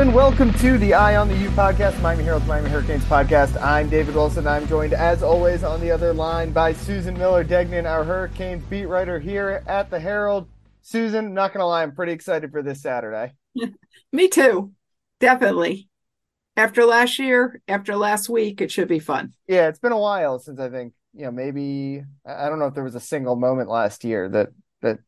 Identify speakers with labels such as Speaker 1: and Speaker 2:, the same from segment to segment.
Speaker 1: And welcome to the Eye on the U podcast, Miami Herald's Miami Hurricanes podcast. I'm David Wilson. I'm joined, as always, on the other line by Susan Miller Degnan, our Hurricanes beat writer here at the Herald. Susan, not going to lie, I'm pretty excited for this Saturday.
Speaker 2: Me too. Definitely. After last year, after last week, it should be fun.
Speaker 1: Yeah, it's been a while since I think, you know, maybe, I don't know if there was a single moment last year that, that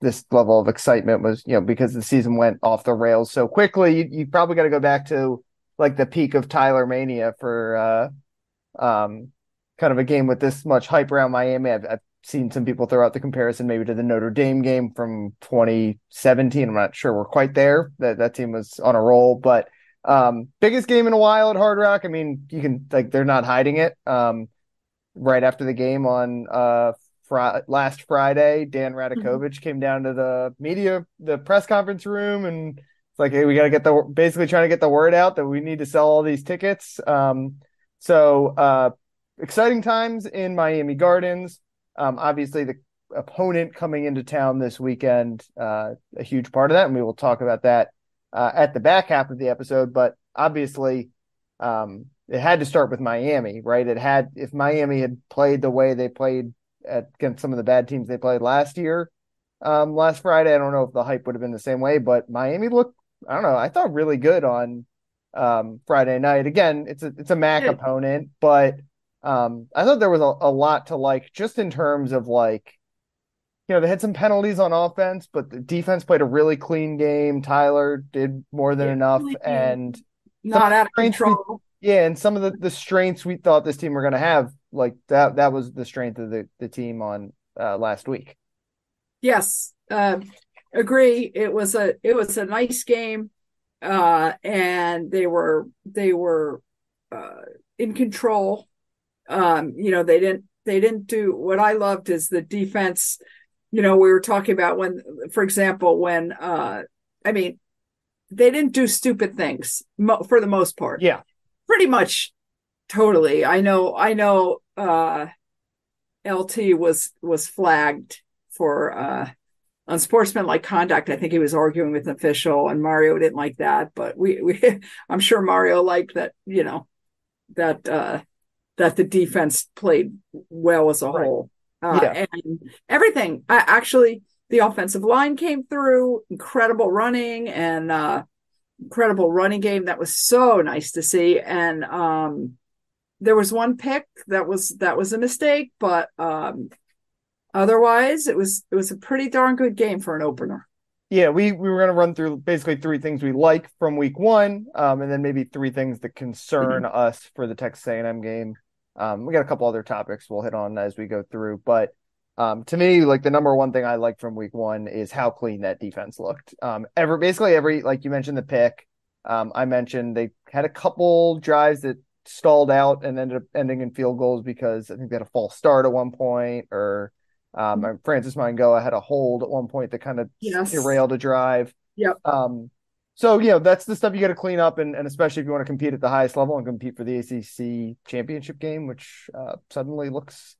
Speaker 1: this level of excitement was, you know, because the season went off the rails so quickly. You, you probably got to go back to like the peak of Tyler Mania for uh, um, kind of a game with this much hype around Miami. I've, I've seen some people throw out the comparison maybe to the Notre Dame game from 2017. I'm not sure we're quite there. That that team was on a roll, but um, biggest game in a while at Hard Rock. I mean, you can like they're not hiding it. Um, right after the game on uh fr- last Friday, Dan Radakovich mm-hmm. came down to the media, the press conference room, and it's like, hey, we got to get the basically trying to get the word out that we need to sell all these tickets. Um, so uh, exciting times in Miami Gardens. Um, obviously, the opponent coming into town this weekend, uh, a huge part of that, and we will talk about that uh, at the back half of the episode. But obviously, um, it had to start with Miami, right? It had if Miami had played the way they played against some of the bad teams they played last year. Um, last Friday, I don't know if the hype would have been the same way, but Miami looked, I don't know, I thought really good on um, Friday night. Again, it's a it's a MAC yeah. opponent, but um, I thought there was a, a lot to like just in terms of like, you know, they had some penalties on offense, but the defense played a really clean game. Tyler did more than yeah, enough, really and
Speaker 2: not out of control.
Speaker 1: We, yeah, and some of the, the strengths we thought this team were going to have like that that was the strength of the, the team on uh, last week.
Speaker 2: Yes, uh, agree. It was a it was a nice game, uh, and they were they were uh, in control. Um, you know, they didn't they didn't do what I loved is the defense. You know, we were talking about when, for example, when uh, I mean, they didn't do stupid things mo- for the most part.
Speaker 1: Yeah,
Speaker 2: pretty much totally. I know. I know. Uh, LT was was flagged for uh, unsportsmanlike conduct. I think he was arguing with an official, and Mario didn't like that. But we, we I'm sure Mario liked that. You know, that uh, that the defense played well as a right. whole. Uh, yeah. and everything. I, actually, the offensive line came through, incredible running and uh, incredible running game. That was so nice to see. And um, there was one pick that was that was a mistake, but um, otherwise it was it was a pretty darn good game for an opener.
Speaker 1: Yeah, we we were going to run through basically three things we like from week one, um, and then maybe three things that concern mm-hmm. us for the Texas A&M game. Um, we got a couple other topics we'll hit on as we go through, but um, to me, like the number one thing I like from week one is how clean that defense looked. Um, every basically every like you mentioned the pick. Um, I mentioned they had a couple drives that stalled out and ended up ending in field goals because I think they had a false start at one point, or um, mm-hmm. Francis Mauigoa had a hold at one point that kind of yes. derailed a drive.
Speaker 2: Yep.
Speaker 1: Um, so you know that's the stuff you got to clean up, and, and especially if you want to compete at the highest level and compete for the ACC championship game, which uh, suddenly looks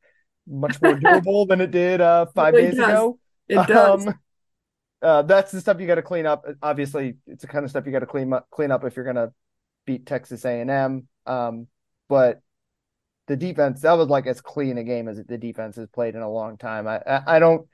Speaker 1: much more doable than it did uh, five it days
Speaker 2: does.
Speaker 1: ago.
Speaker 2: It does.
Speaker 1: Um, uh, that's the stuff you got to clean up. Obviously, it's the kind of stuff you got to clean up, clean up if you're going to beat Texas A&M. Um, but the defense that was like as clean a game as the defense has played in a long time. I I, I don't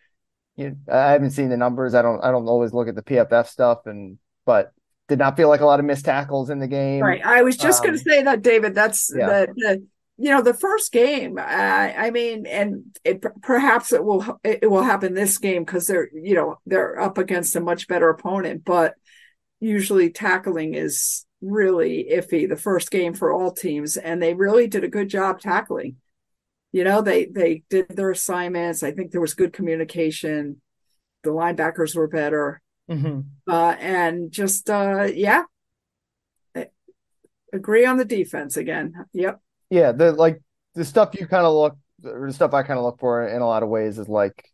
Speaker 1: you know, I haven't seen the numbers. I don't I don't always look at the PFF stuff and but did not feel like a lot of missed tackles in the game.
Speaker 2: Right. I was just um, going to say that David that's yeah. the, the you know the first game I, I mean and it, perhaps it will it will happen this game because they're you know they're up against a much better opponent but usually tackling is really iffy the first game for all teams, and they really did a good job tackling. You know, they they did their assignments. I think there was good communication. The linebackers were better,
Speaker 1: Mm-hmm.
Speaker 2: uh, and just uh, yeah, agree on the defense again. Yep.
Speaker 1: Yeah, the like the stuff you kind of look, or the stuff I kind of look for in a lot of ways is like,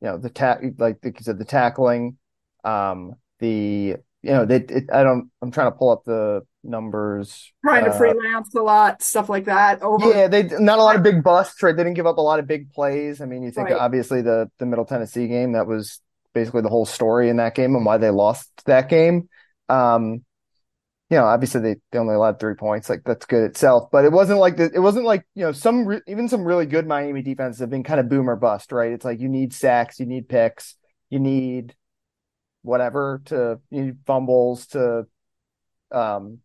Speaker 1: you know, the tack, like like you said, the tackling, um, the you know, they, it, I don't, I'm trying to pull up the numbers.
Speaker 2: Trying to
Speaker 1: Uh,
Speaker 2: freelance a lot, stuff like that. Over
Speaker 1: Yeah, they not a lot of big busts, right? They didn't give up a lot of big plays. I mean, you think
Speaker 2: Right.
Speaker 1: obviously the the Middle Tennessee game that was basically the whole story in that game and why they lost that game. Um, you know, obviously they, they only allowed three points, like that's good itself. But it wasn't like the, it wasn't like you know some re- even some really good Miami defenses have been kind of boom or bust, right? It's like you need sacks, you need picks, you need whatever to you need fumbles to um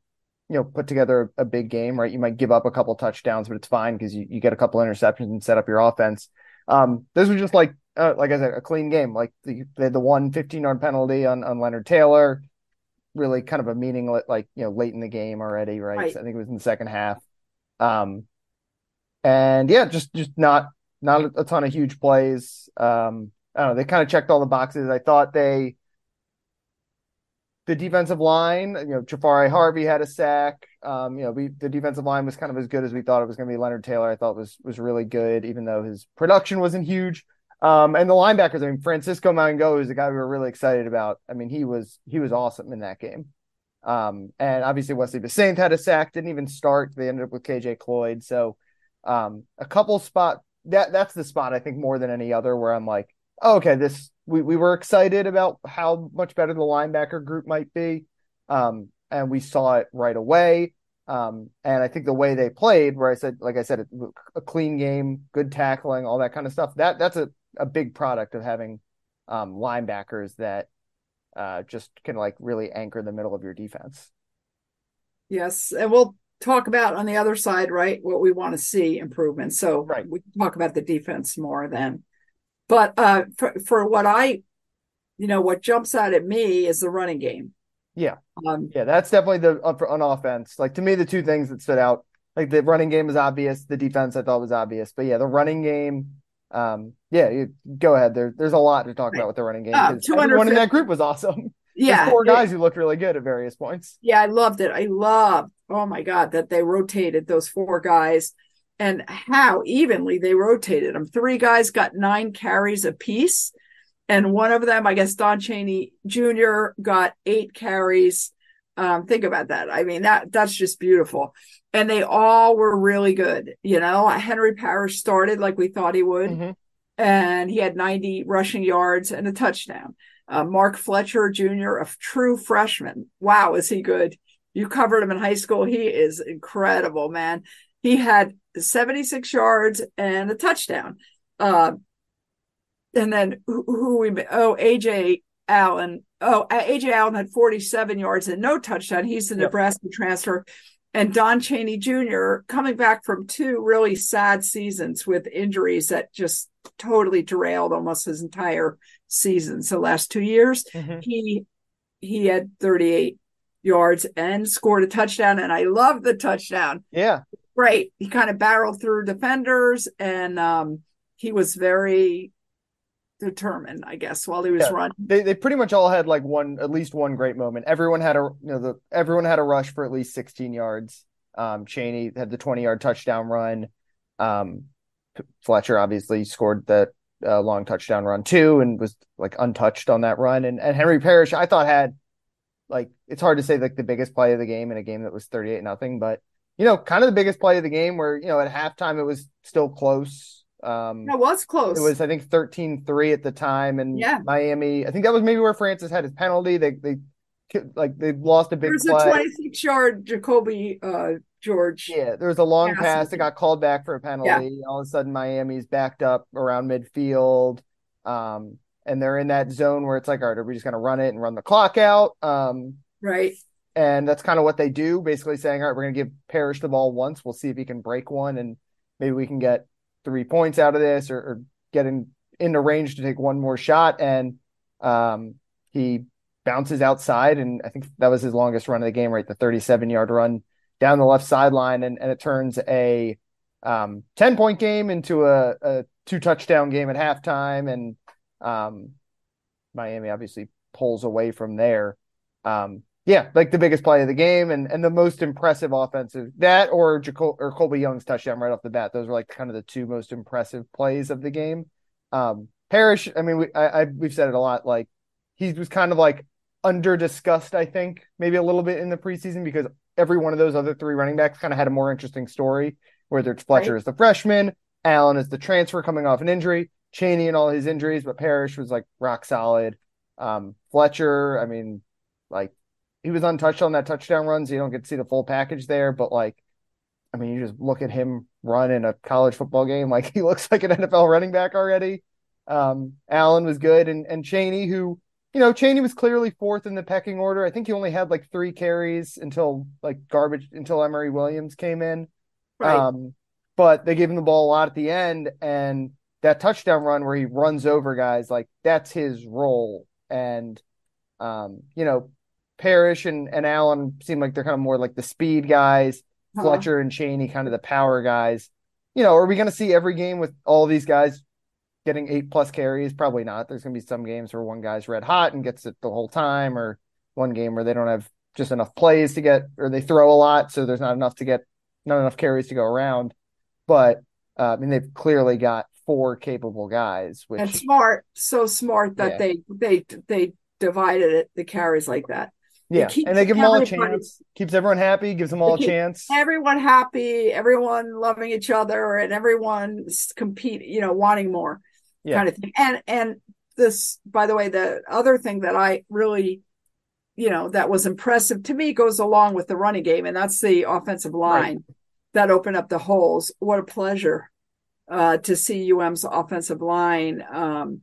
Speaker 1: you know put together a big game right? You might give up a couple touchdowns but it's fine because you, you get a couple interceptions and set up your offense. Um this was just like uh, like i said a clean game. Like the, they had the one 15 yard penalty on on leonard taylor. Really kind of a meaningless like you know late in the game already right,
Speaker 2: Right.
Speaker 1: So i think it was in the second half. Um and yeah just just not not a ton of huge plays. Um i don't know. They kind of checked all the boxes. I thought they the defensive line, you know, Jahfari Harvey had a sack. Um, you know, we the defensive line was kind of as good as we thought it was going to be. Leonard Taylor, I thought was was really good, even though his production wasn't huge. Um, and the linebackers, I mean, Francisco Mauigoa is a guy we were really excited about. I mean, he was he was awesome in that game. Um, and obviously Wesley Bissainthe had a sack, didn't even start. They ended up with KJ Cloyd. So um, a couple spot that that's the spot I think more than any other where I'm like, oh, okay, this we, we were excited about how much better the linebacker group might be. Um, and we saw it right away. Um, and I think the way they played, where I said, like I said, a clean game, good tackling, all that kind of stuff. That that's a, a big product of having um, linebackers that uh, just can like really anchor the middle of your defense.
Speaker 2: Yes, and we'll talk about on the other side, right? What we want to see improvement. So
Speaker 1: Right.
Speaker 2: we can talk about the defense more then. But uh, for for what I, you know, what jumps out at me is the running game.
Speaker 1: Yeah.
Speaker 2: Um,
Speaker 1: Yeah, that's definitely the on, on offense. Like to me, the two things that stood out, like the running game was obvious, the defense I thought was obvious, but yeah, the running game. Um, yeah, you go ahead. There, there's a lot to talk about with the running game.
Speaker 2: Uh,
Speaker 1: everyone in that group was awesome. There's
Speaker 2: yeah,
Speaker 1: four
Speaker 2: it-
Speaker 1: guys who looked really good at various points.
Speaker 2: Yeah, I loved it. I loved, oh my God, that they rotated those four guys and how evenly they rotated them. Three guys got nine carries apiece. And one of them, I guess Don Chaney Jr. got eight carries. Um, think about that. I mean, that that's just beautiful. And they all were really good. You know, Henry Parrish started like we thought he would
Speaker 1: Mhm.
Speaker 2: and he had 90 rushing yards and a touchdown. Uh, Mark Fletcher Jr., a true freshman. Wow, is he good? You covered him in high school. He is incredible, man. He had 76 yards and a touchdown. Uh, and then who, who we oh AJ Allen. Oh, AJ Allen had 47 yards and no touchdown. He's the
Speaker 1: Yep.
Speaker 2: Nebraska transfer. And Don Chaney Jr. coming back from two really sad seasons with injuries that just totally derailed almost his entire season. So last two years,
Speaker 1: Mhm.
Speaker 2: he he had 38 yards and scored a touchdown. And I love the touchdown
Speaker 1: Yeah,
Speaker 2: great. He kind of barreled through defenders and um, he was very determined, I guess, while he was
Speaker 1: Yeah.
Speaker 2: running.
Speaker 1: they they pretty much all had like one at least one great moment. Everyone had a you know the everyone had a rush for at least 16 yards. Um, Chaney had the 20 yard touchdown run. Um, Fletcher obviously scored that uh, long touchdown run too, and was like untouched on that run. And and Henry Parrish, I thought had like it's hard to say like the biggest play of the game in a game that was 38 nothing, but you know, kind of the biggest play of the game where you know at halftime it was still close. Um,
Speaker 2: It was close.
Speaker 1: it was, I think, 13-3 at the time, and
Speaker 2: Yeah.
Speaker 1: Miami. I think that was maybe where Francis had his penalty. They they like they lost a big
Speaker 2: There's
Speaker 1: play.
Speaker 2: a 26 yard Jacolby uh, George.
Speaker 1: Yeah, there was a long
Speaker 2: Pass.
Speaker 1: pass that got called back for a penalty. All of a sudden, Miami's backed up around midfield, um, and they're in that zone where it's like, all right, are we just going to run it and run the clock out? Um,
Speaker 2: Right.
Speaker 1: And that's kind of what they do, basically saying, all right, we're going to give Parrish the ball once. We'll see if he can break one, and maybe we can get three points out of this, or, or get in into range to take one more shot. And um, he bounces outside, and I think that was his longest run of the game, right? The 37 yard run down the left sideline, and, and it turns a um, 10 point game into a, a two touchdown game at halftime. And um, Miami obviously pulls away from there. Um, yeah, like the biggest play of the game and, and the most impressive offensive that or or Colbie Young's touchdown right off the bat. Those were like kind of the two most impressive plays of the game. Um, Parrish, I mean, we, I, I, we've said it a lot. Like he was kind of like under discussed, I think, maybe a little bit in the preseason because every one of those other three running backs kind of had a more interesting story. Whether it's Fletcher right. as the freshman, Allen as the transfer coming off an injury, Chaney and all his injuries, but Parrish was like rock solid. Um, Fletcher, I mean, like he was untouched on that touchdown run, so you don't get to see the full package there. But like, I mean, you just look at him run in a college football game, like he looks like an NFL running back already. Um, Allen was good, and and Chaney, who you know, Chaney was clearly fourth in the pecking order. I think he only had like three carries until like garbage until Emory Williams came in. Right. Um, but they gave him the ball a lot at the end, and that touchdown run where he runs over guys, like that's his role. And um, you know, Parrish and, and Allen seem like they're kind of more like the speed guys. Uh-huh. Fletcher and Chaney kind of the power guys. You know, are we going to see every game with all these guys getting eight plus carries? Probably not. There's going to be some games where one guy's red hot and gets it the whole time, or one game where they don't have just enough plays to get, or they throw a lot, so there's not enough to get, not enough carries to go around. But uh, I mean, they've clearly got four capable guys, which
Speaker 2: and smart, so smart that yeah. they they they divided it the carries like that.
Speaker 1: Yeah, and they give them all a chance. Keeps everyone happy. Gives them all a chance.
Speaker 2: Everyone happy. Everyone loving each other, and everyone compete. You know, wanting more, yeah. kind of thing. And and this, by the way, the other thing that I really, you know, that was impressive to me goes along with the running game, and that's the offensive line right. that opened up the holes. What a pleasure uh, to see UM's offensive line um,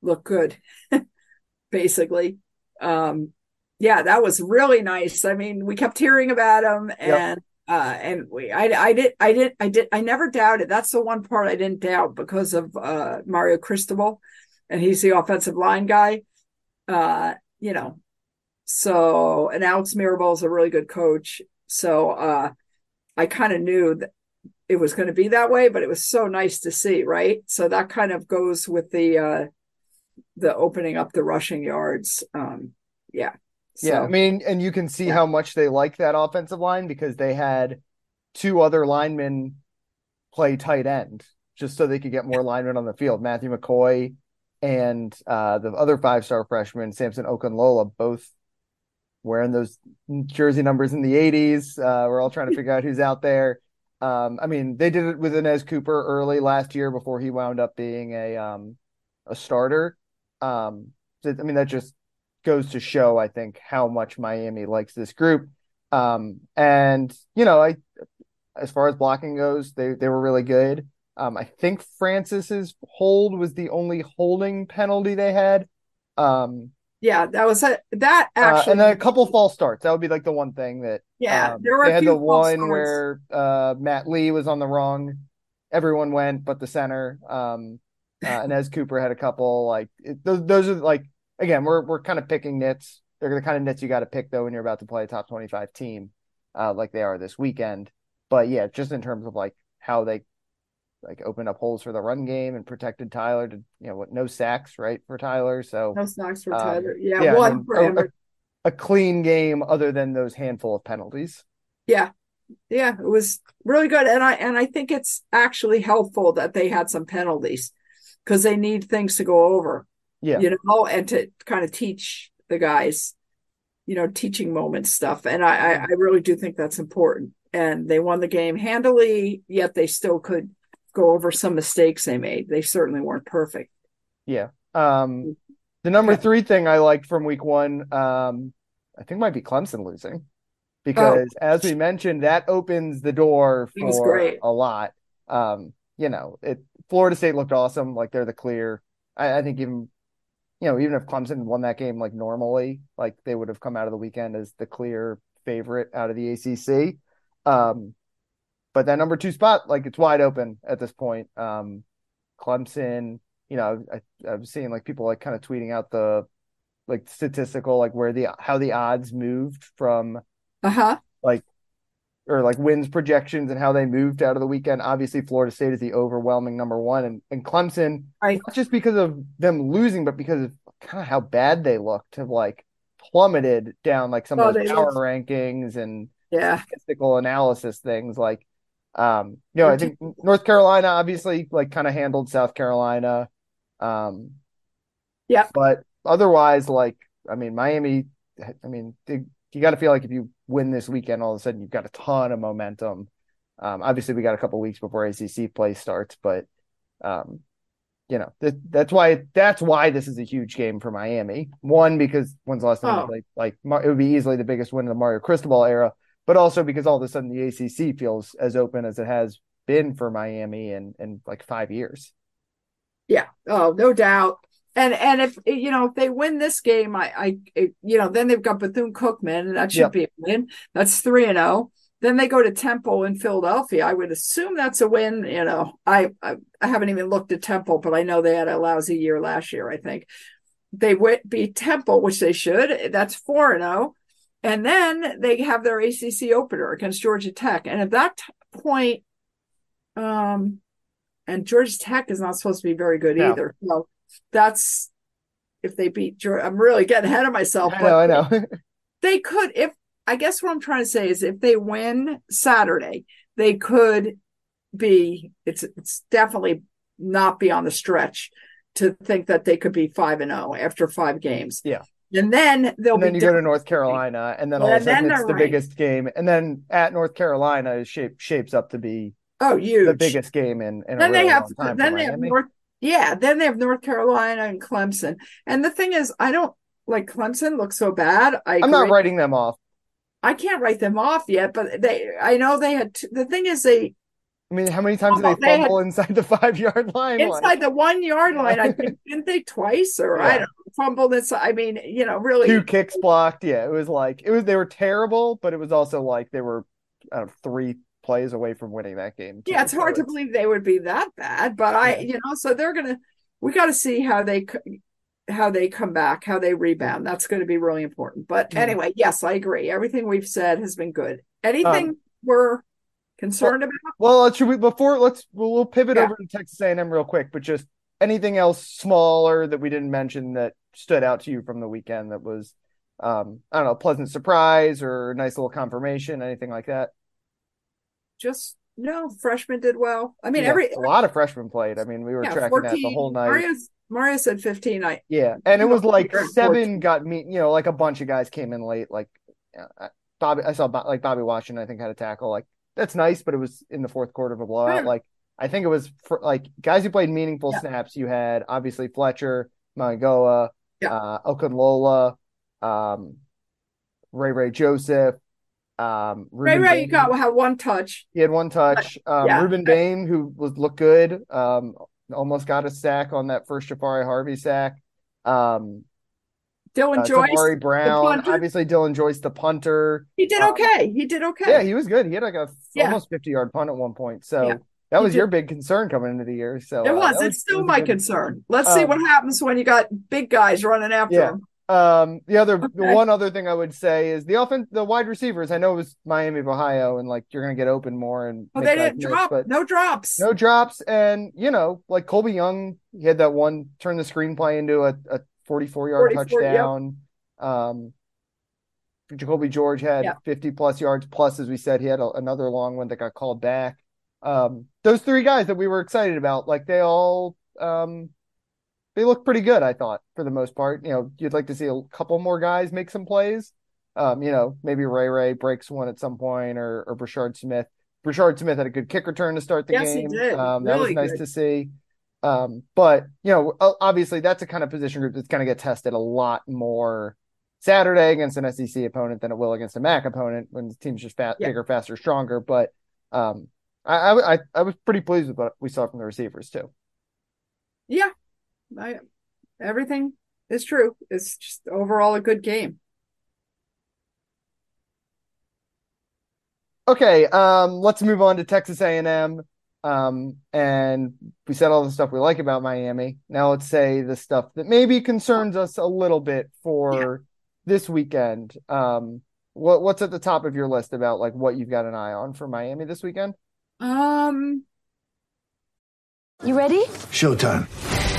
Speaker 2: look good, basically. Um, yeah, that was really nice. I mean, we kept hearing about him and yep. uh and we I I did I did I did I never doubted. That's the one part I didn't doubt because of uh Mario Cristobal and he's the offensive line guy. Uh, you know. So, and Alex Mirabal is a really good coach. So, uh I kind of knew that it was going to be that way, but it was so nice to see, right? So that kind of goes with the uh the opening up the rushing yards. Um yeah.
Speaker 1: So, yeah, I mean, and you can see yeah. how much they like that offensive line because they had two other linemen play tight end just so they could get more linemen on the field. Matthew McCoy and uh, the other five star freshman, Samson Okunlola, both wearing those jersey numbers in the 80s. Uh, we're all trying to figure out who's out there. Um, I mean, they did it with Anez Cooper early last year before he wound up being a um, a starter. Um, I mean, that just goes to show, I think, how much Miami likes this group. Um, and you know, I as far as blocking goes, they they were really good. Um, I think Francis's hold was the only holding penalty they had. Um,
Speaker 2: yeah, that was a, that actually,
Speaker 1: uh, and then a couple false starts. That would be like the one thing that
Speaker 2: yeah,
Speaker 1: um, there were. They had the one starts. where uh, Matt Lee was on the wrong. Everyone went, but the center. Um, uh, and as Cooper had a couple like it, those. Those are like again, we're we're kind of picking nits. They're the kind of nits you got to pick though when you're about to play a top 25 team, uh, like they are this weekend. But yeah, just in terms of like how they like opened up holes for the run game and protected Tyler to you know what no sacks right for Tyler. So
Speaker 2: no sacks for um, Tyler. Yeah, yeah one for
Speaker 1: a, a, a clean game other than those handful of penalties.
Speaker 2: Yeah, yeah, it was really good, and I and I think it's actually helpful that they had some penalties because they need things to go over.
Speaker 1: Yeah.
Speaker 2: You know, and to kind of teach the guys, you know, teaching moment stuff. And I, I, I really do think that's important. And they won the game handily, yet they still could go over some mistakes they made. They certainly weren't perfect.
Speaker 1: Yeah. Um, the number yeah. three thing I liked from week one, um, I think might be Clemson losing because oh. as we mentioned, that opens the door for a lot. Um, you know, it Florida State looked awesome, like they're the clear. I, I think even you know, even if Clemson won that game like normally, like they would have come out of the weekend as the clear favorite out of the ACC. Um, but that number two spot, like it's wide open at this point. Um, Clemson, you know, I, I was seeing like people like kind of tweeting out the like statistical like where the how the odds moved from
Speaker 2: uh-huh
Speaker 1: like or like wins projections and how they moved out of the weekend. Obviously, Florida State is the overwhelming number one, and, and Clemson,
Speaker 2: right.
Speaker 1: not just because of them losing, but because of kind of how bad they looked, have like plummeted down like some oh, of the power looked... rankings and
Speaker 2: yeah.
Speaker 1: statistical analysis things. Like, um, you know, I think North Carolina obviously like kind of handled South Carolina. Um,
Speaker 2: yeah,
Speaker 1: but otherwise, like, I mean, Miami. I mean, they, you got to feel like if you win this weekend, all of a sudden you've got a ton of momentum. Um, obviously, we got a couple weeks before ACC play starts, but um, you know that, that's why that's why this is a huge game for Miami. One because when's the last time oh. like like it would be easily the biggest win in the Mario Cristobal era, but also because all of a sudden the ACC feels as open as it has been for Miami in in like five years.
Speaker 2: Yeah, oh no doubt. And and if you know if they win this game, I I you know then they've got Bethune Cookman, and that should yep. be a win. That's three and zero. Oh. Then they go to Temple in Philadelphia. I would assume that's a win. You know, I, I, I haven't even looked at Temple, but I know they had a lousy year last year. I think they would beat Temple, which they should. That's four and zero. Oh. And then they have their ACC opener against Georgia Tech. And at that point, um, and Georgia Tech is not supposed to be very good no. either. So that's if they beat Georgia. I'm really getting ahead of myself.
Speaker 1: I know, I know.
Speaker 2: they could, if I guess what I'm trying to say is if they win Saturday, they could be, it's, it's definitely not be on the stretch to think that they could be 5 and 0 after five games.
Speaker 1: Yeah.
Speaker 2: And then they'll
Speaker 1: and then
Speaker 2: you
Speaker 1: go to North Carolina, and then all of a sudden it's the ranked. biggest game. And then at North Carolina, shape shapes up to be
Speaker 2: oh huge
Speaker 1: the biggest game in. in
Speaker 2: then
Speaker 1: they
Speaker 2: have then they have North yeah, then they have North Carolina and Clemson. And the thing is, I don't like Clemson looks so bad. I
Speaker 1: I'm not writing them off.
Speaker 2: I can't write them off yet, but they I know they had t- the thing is they
Speaker 1: I mean, how many times did they fumble they inside the five yard line?
Speaker 2: Inside like? the one yard line, I think didn't they twice or yeah. I don't know, fumbled inside. I mean, you know, really
Speaker 1: two kicks blocked. Yeah, it was like it was they were terrible, but it was also like they were I don't know, three plays away from winning that game.
Speaker 2: Too. Yeah, it's hard to believe they would be that bad, but I, you know, so they're gonna. We got to see how they how they come back, how they rebound. That's going to be really important. But yeah. anyway, yes, I agree. Everything we've said has been good. Anything um, we're concerned
Speaker 1: well,
Speaker 2: about?
Speaker 1: Well, should we before let's we'll, we'll pivot yeah. over to Texas A&M real quick, but just anything else smaller that we didn't mention that stood out to you from the weekend that was um I don't know, pleasant surprise or nice little confirmation, anything like that?
Speaker 2: Just no freshmen did well. I mean, yeah, every
Speaker 1: a lot of freshmen played. I mean, we were yeah, tracking 14, that the whole night.
Speaker 2: Marius, Mario said fifteen. I
Speaker 1: yeah, and it was like seven 14. got me. You know, like a bunch of guys came in late. Like uh, Bobby, I saw like Bobby Washington. I think had a tackle. Like that's nice, but it was in the fourth quarter of a blowout. Like I think it was for like guys who played meaningful yeah. snaps. You had obviously Fletcher, Mauigoa, yeah. uh, Okunlola, um, Ray Ray Joseph, um,
Speaker 2: Rueben Ray Ray Bain, got had one touch.
Speaker 1: He had one touch. Um, yeah. Rueben Bain, who was looked good, um, almost got a sack on that first Jahfari Harvey sack. Um,
Speaker 2: Dylan uh, Joyce,
Speaker 1: Damari Brown, obviously Dylan Joyce, the punter.
Speaker 2: He did um, okay. he did okay.
Speaker 1: Yeah, he was good. He had like a yeah. almost fifty yard punt at one point. So. Yeah. That was your big concern coming into the year. So
Speaker 2: it was.
Speaker 1: Uh,
Speaker 2: it's still my good. concern. Let's see um, what happens when you got big guys running after
Speaker 1: yeah.
Speaker 2: him.
Speaker 1: Um, the other, okay. the one other thing I would say is the offense, the wide receivers. I know it was Miami of Ohio, and like you're gonna get open more and.
Speaker 2: Well, they didn't drop, but no drops,
Speaker 1: no drops, and you know, like Colbie Young, he had that one turn the screenplay into a, a 44 yard 44, touchdown. Yep. Um, Jacolby George had yeah. 50 plus yards. Plus, as we said, he had a, another long one that got called back. Um, those three guys that we were excited about, like they all um they look pretty good, I thought, for the most part. You know, you'd like to see a couple more guys make some plays. Um, you know, maybe Ray Ray breaks one at some point or or Brashard Smith. Brashard Smith had a good kick return to start the
Speaker 2: yes,
Speaker 1: game. Um, that
Speaker 2: really
Speaker 1: was nice
Speaker 2: good.
Speaker 1: to see. Um, but you know, obviously that's a kind of position group that's going to get tested a lot more Saturday against an SEC opponent than it will against a MAC opponent when the team's just fat, yeah. bigger, faster, stronger. But um, I, I I was pretty pleased with what we saw from the receivers too.
Speaker 2: Yeah, I, everything is true. It's just overall a good game.
Speaker 1: Okay, um, let's move on to Texas A&M. Um, and we said all the stuff we like about Miami. Now let's say the stuff that maybe concerns us a little bit for yeah. this weekend. Um, what what's at the top of your list about like what you've got an eye on for Miami this weekend?
Speaker 2: Um,
Speaker 3: you ready?
Speaker 4: Showtime.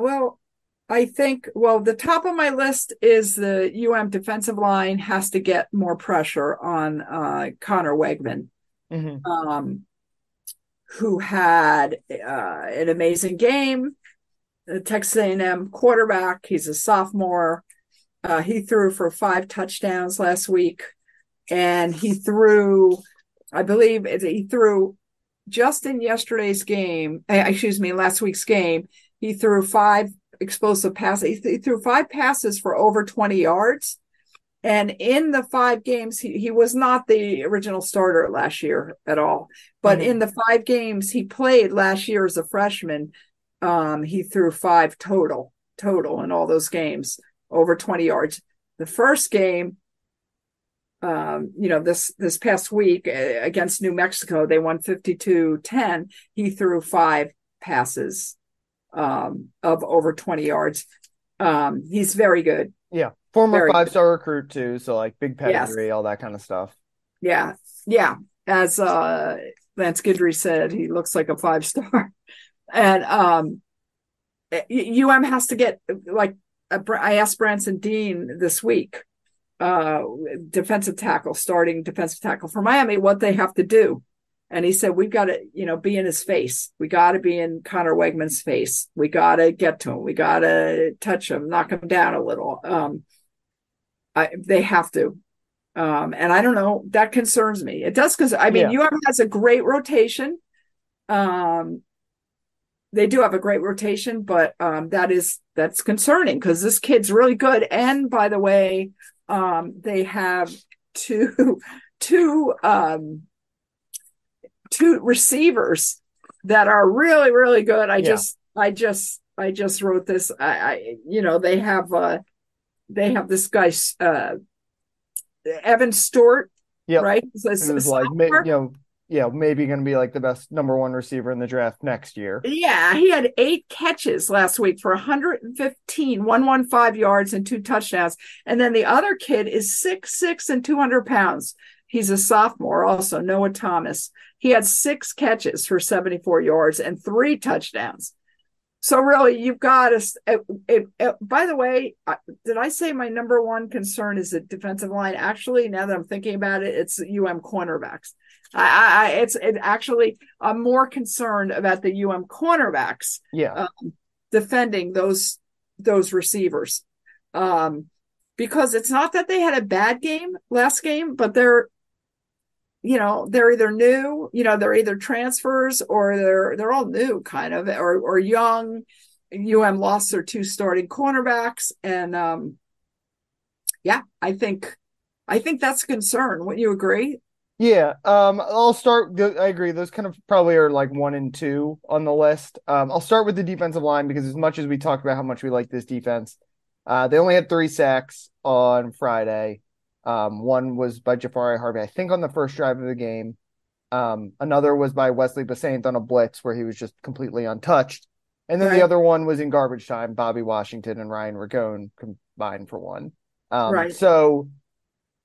Speaker 2: Well, I think, well, the top of my list is the UM defensive line has to get more pressure on uh, Conner Weigman, mm-hmm. um, who had uh, an amazing game. The Texas A&M quarterback, he's a sophomore. Uh, he threw for five touchdowns last week, and he threw, I believe, he threw just in yesterday's game. Eh, excuse me, last week's game he threw five explosive passes. He, threw five passes for over 20 yards. And in the five games, he, he was not the original starter last year at all. But mm-hmm. in the five games he played last year as a freshman, um, he threw five total, total in all those games, over 20 yards. The first game, um, you know, this this past week uh, against New Mexico, they won 52-10. He threw five passes um, of over 20 yards. Um, he's very good.
Speaker 1: Yeah. Former five star recruit, too. So, like, big pedigree, yes. all that kind of stuff.
Speaker 2: Yeah. Yeah. As uh, Lance Guidry said, he looks like a five star. and um, UM has to get, like, I asked Branson Deen this week, uh, defensive tackle, starting defensive tackle for Miami, what they have to do and he said, we've got to, you know, be in his face. We got to be in Conner Weigman's face. We got to get to him. We got to touch him, knock him down a little. Um, I, they have to. Um, and I don't know, that concerns me. It does because I mean, yeah. UM has a great rotation. Um, they do have a great rotation, but um, that is that's concerning because this kid's really good. And by the way, um, they have two two um, two receivers that are really really good. I yeah. just I just I just wrote this. I, I you know they have uh they have this guy uh Evan Stewart.
Speaker 1: Yeah,
Speaker 2: right.
Speaker 1: Was like you know yeah, maybe going to be like the best number one receiver in the draft next year.
Speaker 2: Yeah, he had eight catches last week for 115, 115 yards and two touchdowns. And then the other kid is six six and 200 pounds. He's a sophomore, also Noah Thomas. He had six catches for 74 yards and three touchdowns. So really, you've got to. By the way, did I say my number one concern is the defensive line? Actually, now that I'm thinking about it, it's the UM cornerbacks. I, I it's it actually I'm more concerned about the UM cornerbacks.
Speaker 1: Yeah, um,
Speaker 2: defending those those receivers, um, because it's not that they had a bad game last game, but they're you know they're either new you know they're either transfers or they're they're all new kind of or or young. Um lost their two starting cornerbacks and um yeah i think i think that's a concern. Wouldn't you agree?
Speaker 1: Yeah um i'll start i agree. Those kind of probably are like one and two on the list. Um i'll start with the defensive line because as much as we talked about how much we like this defense uh they only had three sacks on friday um, one was by Jahfari Harvey, I think, on the first drive of the game. Um, another was by Wesley Bissainthe on a blitz where he was just completely untouched. And then right. the other one was in garbage time. Bobby Washington and Ryan Ragone combined for one. Um, right. So,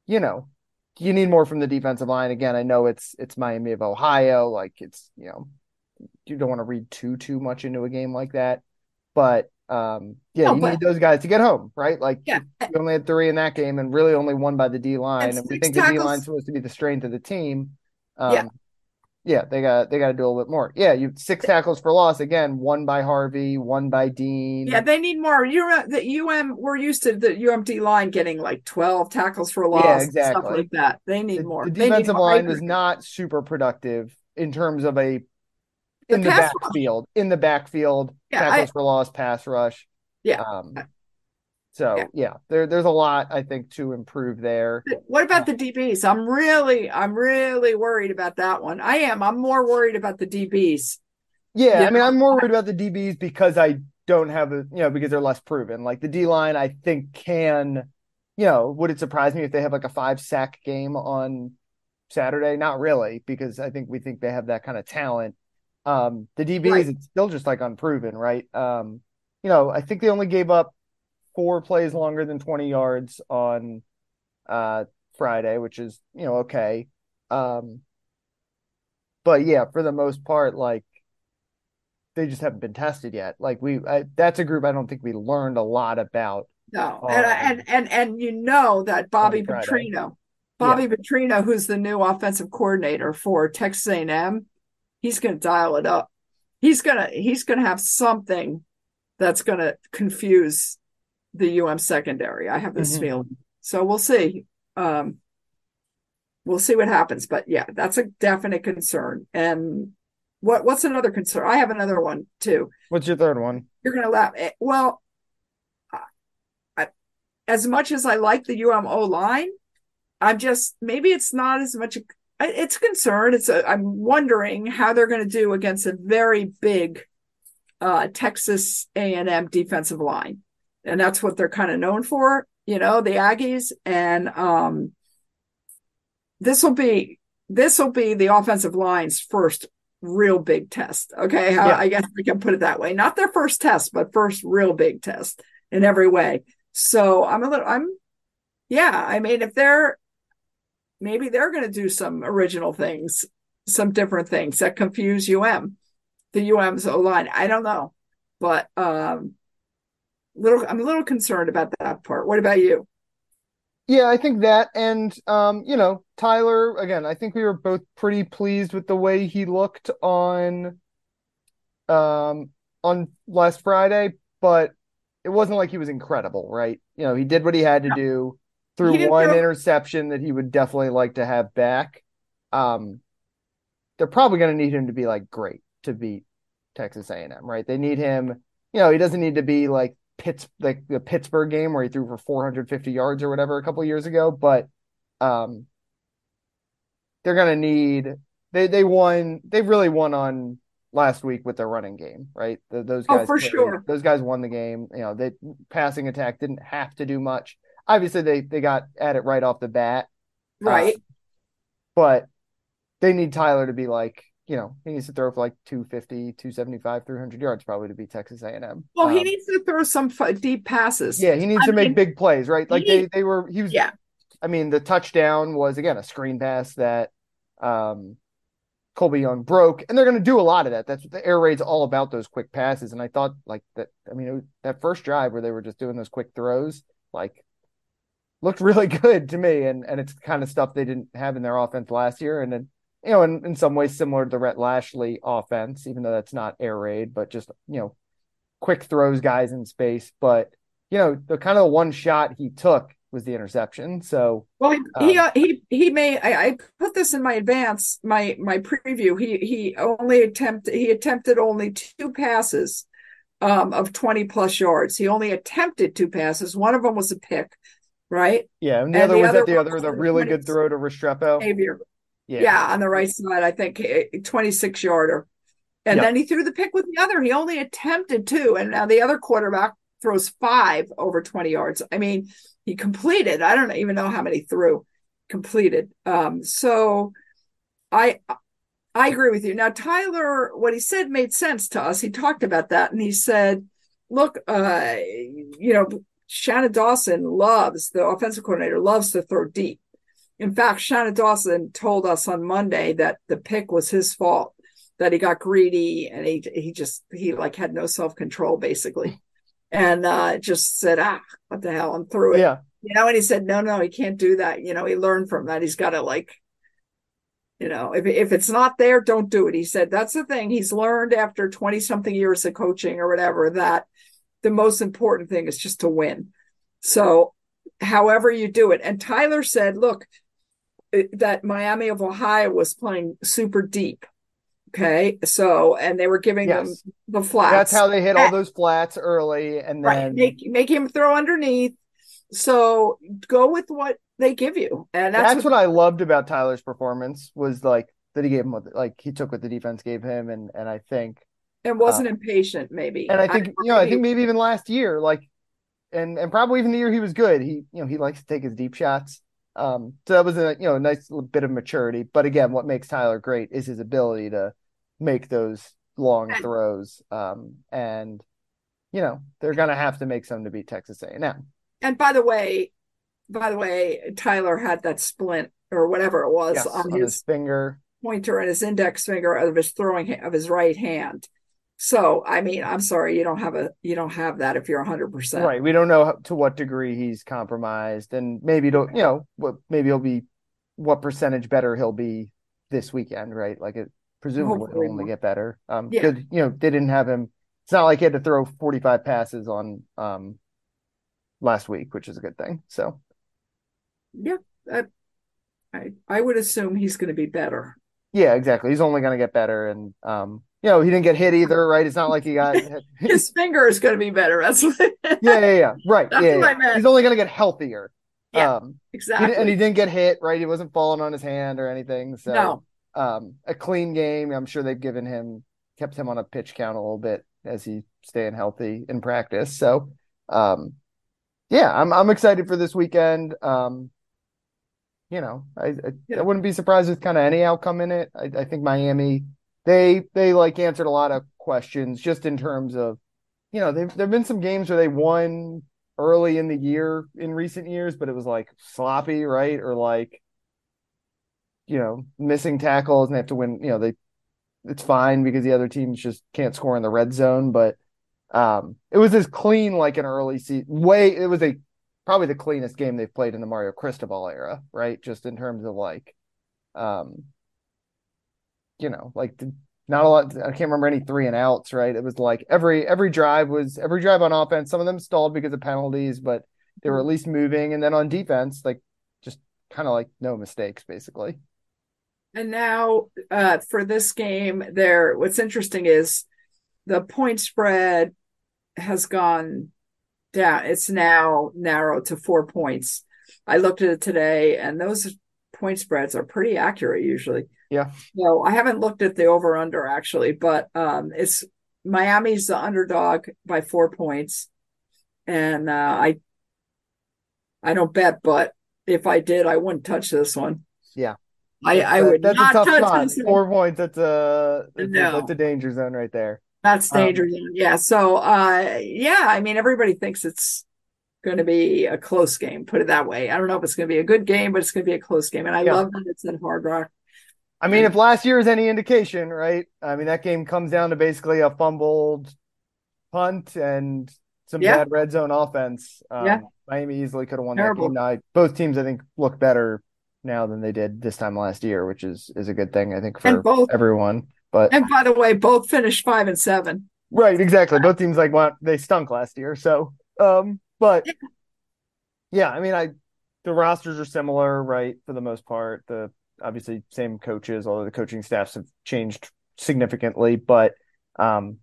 Speaker 1: you know, you need more from the defensive line. Again, I know it's it's Miami of Ohio, like it's you know you don't want to read too too much into a game like that, but um, yeah,
Speaker 2: No,
Speaker 1: you
Speaker 2: but-
Speaker 1: need those guys to get home, right? Like
Speaker 2: Yeah.
Speaker 1: you only had three in that game, and really only one by the D line,
Speaker 2: And
Speaker 1: and we think the D
Speaker 2: tackles-
Speaker 1: line's supposed to be the strength of the team. Um,
Speaker 2: Yeah.
Speaker 1: yeah, they got they got to do a little bit more. Yeah, you six tackles for loss again, one by Harvey, one by Deen.
Speaker 2: Yeah, they need more. You the UM we're used to the UMD line getting like twelve tackles for loss, stuff
Speaker 1: exactly.
Speaker 2: like that. They need
Speaker 1: the,
Speaker 2: more.
Speaker 1: the defensive
Speaker 2: more.
Speaker 1: Line was not super productive in terms of a in the
Speaker 2: rush.
Speaker 1: backfield, in the backfield,
Speaker 2: Yeah,
Speaker 1: tackles
Speaker 2: I-
Speaker 1: for loss, pass rush.
Speaker 2: Yeah.
Speaker 1: Um, so
Speaker 2: Yeah.
Speaker 1: yeah, there there's a lot I think to improve there.
Speaker 2: What about the DBs? I'm really, I'm really worried about that one. I am. I'm more worried about the DBs.
Speaker 1: Yeah,
Speaker 2: Yeah.
Speaker 1: I mean, I'm more worried about the DBs because I don't have a, you know, because they're less proven. Like the D line, I think can, you know, would it surprise me if they have like a five sack game on Saturday? Not really, because I think we think they have that kind of talent. Um, the DBs,
Speaker 2: Right.
Speaker 1: it's still just like unproven, right? Um, you know, I think they only gave up four plays longer than 20 yards on uh Friday, which is, you know, okay. Um, but yeah, for the most part, like they just haven't been tested yet. Like we, I, that's a group I don't think we learned a lot about.
Speaker 2: No,
Speaker 1: Oh.
Speaker 2: and and and and you know that Bobby. Petrino, Bobby Petrino, who's the new offensive coordinator for Texas A&M, he's going to dial it up. He's gonna he's gonna have something that's going to confuse the UM secondary. I have this
Speaker 1: Mhm.
Speaker 2: feeling. So we'll see. Um, we'll see what happens. But yeah, that's a definite concern. And what what's another concern? I have another one too.
Speaker 1: What's your third one?
Speaker 2: You're going to laugh. Eh, Well, I, as much as I like the UMO line, I'm just maybe it's not as much. It's a concern. It's a, I'm wondering how they're going to do against a very big uh, Texas A&M defensive line, and that's what they're kind of known for. You know, the Aggies, and um, this will be this will be the offensive line's first real big test. Okay, How-
Speaker 1: Yeah.
Speaker 2: I guess we can put it that way. Not their first test, but first real big test in every way. So I'm a little, I'm, yeah. I mean, if they're maybe they're going to do some original things, some different things that confuse UM, the UM's O line. I don't know, but um, little, I'm a little concerned about that part. What about you?
Speaker 1: Yeah, I think that, and um, you know, Tyler. Again, I think we were both pretty pleased with the way he looked on, um, on last Friday. But it wasn't like he was incredible, right? You know, he did what he had to
Speaker 2: No.
Speaker 1: do. Threw one
Speaker 2: throw-
Speaker 1: interception that he would definitely like to have back. Um, they're probably going to need him to be like great to beat Texas A&M, right? They need him. You know, he doesn't need to be like Pitts like the Pittsburgh game where he threw for 450 yards or whatever a couple years ago, but um they're gonna need they they won they really won on last week with their running game, right? The, those
Speaker 2: Oh,
Speaker 1: guys
Speaker 2: for sure.
Speaker 1: those guys won the game. You know, they passing attack didn't have to do much. Obviously they they got at it right off the bat.
Speaker 2: Right.
Speaker 1: Uh, but they need Tyler to be like, you know, he needs to throw for like 250, 275, 300 yards probably to beat Texas A&M.
Speaker 2: well, he
Speaker 1: Um,
Speaker 2: needs to throw some f- deep passes.
Speaker 1: yeah, he needs
Speaker 2: I
Speaker 1: to make big plays, right? Like
Speaker 2: he-
Speaker 1: they they were he was
Speaker 2: Yeah.
Speaker 1: I mean, the touchdown was again a screen pass that um Colbie Young broke, and they're going to do a lot of that. That's what the air raid's all about those quick passes. And I thought like that. I mean, it was, that first drive where they were just doing those quick throws, like looked really good to me. And and it's the kind of stuff they didn't have in their offense last year. And then you know, in, in some ways similar to the Rhett Lashlee offense, even though that's not air raid, but just you know, quick throws guys in space. But you know, the kind of one shot he took was the interception. So
Speaker 2: Well, he he
Speaker 1: Um,
Speaker 2: uh, he, he may. I, I put this in my advance, my my preview. He he only attempted he attempted only two passes um, of twenty plus yards. He only attempted two passes. One of them was a pick, right?
Speaker 1: yeah, and the
Speaker 2: And
Speaker 1: other
Speaker 2: the
Speaker 1: was
Speaker 2: other
Speaker 1: the other the really good throw to Restrepo.
Speaker 2: Xavier.
Speaker 1: Yeah.
Speaker 2: Yeah. on the right side, I think twenty six yarder, and
Speaker 1: Yep.
Speaker 2: then he threw the pick with the other. He only attempted two, and now the other quarterback throws five over twenty yards. I mean, he completed. I don't even know how many threw completed. Um, so I I agree with you. Now Tyler, what he said made sense to us. He talked about that, and he said, "Look, uh, you know, Shannon Dawson loves the offensive coordinator loves to throw deep." In fact, Shannon Dawson told us on Monday that the pick was his fault, that he got greedy and he he just he like had no self control basically, and uh, just said ah what the hell and threw it.
Speaker 1: Yeah.
Speaker 2: You know, and he said no no he can't do that. You know, he learned from that. He's got to like. You know, if if it's not there, don't do it. He said that's the thing. He's learned after 20 something years of coaching or whatever that the most important thing is just to win. So, however you do it. And Tyler said, look, eh, that Miami of Ohio was playing super deep. Okay. So, and they were giving
Speaker 1: Yes.
Speaker 2: them the flats.
Speaker 1: That's how they hit all those flats early, and
Speaker 2: right.
Speaker 1: then
Speaker 2: Make, make him throw underneath. So go with what they give you. And that's,
Speaker 1: that's, what, I loved about Tyler's performance was like that he gave him what like he took what the defense gave him, and and I think
Speaker 2: and wasn't impatient, maybe.
Speaker 1: and I think you know I think
Speaker 2: maybe.
Speaker 1: even last year like and and probably even the year he was good he you know he likes to take his deep shots um so that was a you know a nice little bit of maturity but again what makes Tyler great is his ability to make those long throws um and you know they're gonna have to make some to beat Texas A&M
Speaker 2: And by the way, by the way, Tyler had that splint or whatever it was
Speaker 1: yes,
Speaker 2: on,
Speaker 1: on
Speaker 2: his
Speaker 1: his finger
Speaker 2: pointer and his index finger of his throwing of his right hand. So, I mean, I'm sorry, you don't have a you don't have that if you're 100. percent
Speaker 1: right we don't know to what degree he's compromised and maybe don't you know what maybe he'll be what percentage better he'll be this weekend right like it presumably
Speaker 2: Hopefully
Speaker 1: will only get better um
Speaker 2: Yeah.
Speaker 1: because you know they didn't have him it's not like he had to throw 45 passes on um last week which is a good thing so
Speaker 2: Yeah, I, I I would assume he's going to be better.
Speaker 1: yeah exactly he's only going to get better and um you know he didn't get hit either right it's not like he got yeah
Speaker 2: His finger is going to be better. That's what,
Speaker 1: yeah yeah right
Speaker 2: That's
Speaker 1: yeah,
Speaker 2: what I
Speaker 1: yeah.
Speaker 2: meant.
Speaker 1: he's only going to get healthier
Speaker 2: Yeah,
Speaker 1: um
Speaker 2: exactly.
Speaker 1: didn't- and he didn't get hit right he wasn't falling on his hand or anything so
Speaker 2: no,
Speaker 1: um, a clean game. I'm sure they've given him kept him on a pitch count a little bit as he's staying healthy in practice. So, um, yeah, I'm I'm excited for this weekend. Um, you know, I I,
Speaker 2: Yeah.
Speaker 1: I wouldn't be surprised with kind of any outcome in it. I, I think Miami they they like answered a lot of questions just in terms of you know they've there've been some games where they won early in the year in recent years, but it was like sloppy, right? Or like you know, missing tackles and they have to win, you know, they it's fine because the other teams just can't score in the red zone, but um it was as clean like an early season way it was a probably the cleanest game they've played in the Mario Cristobal era, right? Just in terms of like um you know, like not a lot I can't remember any three and outs, right? It was like every every drive was every drive on offense, some of them stalled because of penalties, but they were at least moving and then on defense like just kind of like no mistakes basically.
Speaker 2: And now uh, for this game, there what's interesting is the point spread has gone down. It's now narrowed to four points. I looked at it today, and those point spreads are pretty accurate usually.
Speaker 1: Yeah.
Speaker 2: So I haven't looked at the over under actually, but um, it's Miami's the underdog by four points, and uh, I I don't bet, but if I did, I wouldn't touch this one.
Speaker 1: Yeah.
Speaker 2: I, I would
Speaker 1: that's
Speaker 2: not
Speaker 1: a tough
Speaker 2: touch
Speaker 1: spot.
Speaker 2: this one.
Speaker 1: Four points. That's a that's,
Speaker 2: No.
Speaker 1: a that's a danger zone right there.
Speaker 2: That's
Speaker 1: Um,
Speaker 2: zone. yeah. So, uh, yeah, I mean, everybody thinks it's going to be a close game, put it that way. I don't know if it's going to be a good game, but it's going to be a close game. And I
Speaker 1: Yeah.
Speaker 2: love that it's at Hard Rock.
Speaker 1: I mean, if last year is any indication, right? I mean, that game comes down to basically a fumbled punt and some
Speaker 2: Yeah.
Speaker 1: bad red zone offense. Um,
Speaker 2: Yeah.
Speaker 1: Miami easily could have won
Speaker 2: Terrible.
Speaker 1: that game. I- both teams, I think, look better now than they did this time last year, which is is a good thing, I think, for
Speaker 2: both-
Speaker 1: everyone. But
Speaker 2: And by the way, both finished five and seven.
Speaker 1: Right, exactly. Both teams like want they stunk last year. So, um, but yeah, I mean, I the rosters are similar, right, for the most part. The obviously same coaches, although the coaching staffs have changed significantly. But um,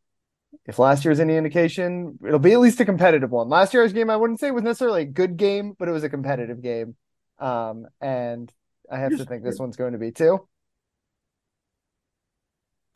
Speaker 1: if last year's any indication, it'll be at least a competitive one. Last year's game, I wouldn't say was necessarily a good game, but it was a competitive game. Um, and I have to think this one's going to be too.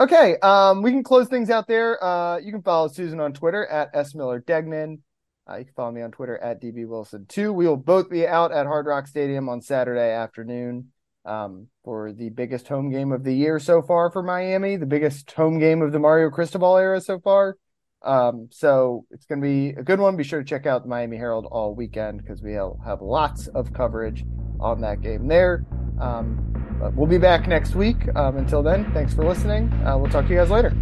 Speaker 1: Okay, um, we can close things out there. Uh, you can follow Susan on Twitter at S Miller Degnan. Uh, you can follow me on Twitter at DB Wilson two. We will both be out at Hard Rock Stadium on Saturday afternoon um, for the biggest home game of the year so far for Miami, the biggest home game of the Mario Cristobal era so far. Um, so it's going to be a good one. Be sure to check out the Miami Herald all weekend because we'll have lots of coverage on that game there. Um, but we'll be back next week. Um, until then, thanks for listening. Uh, we'll talk to you guys later.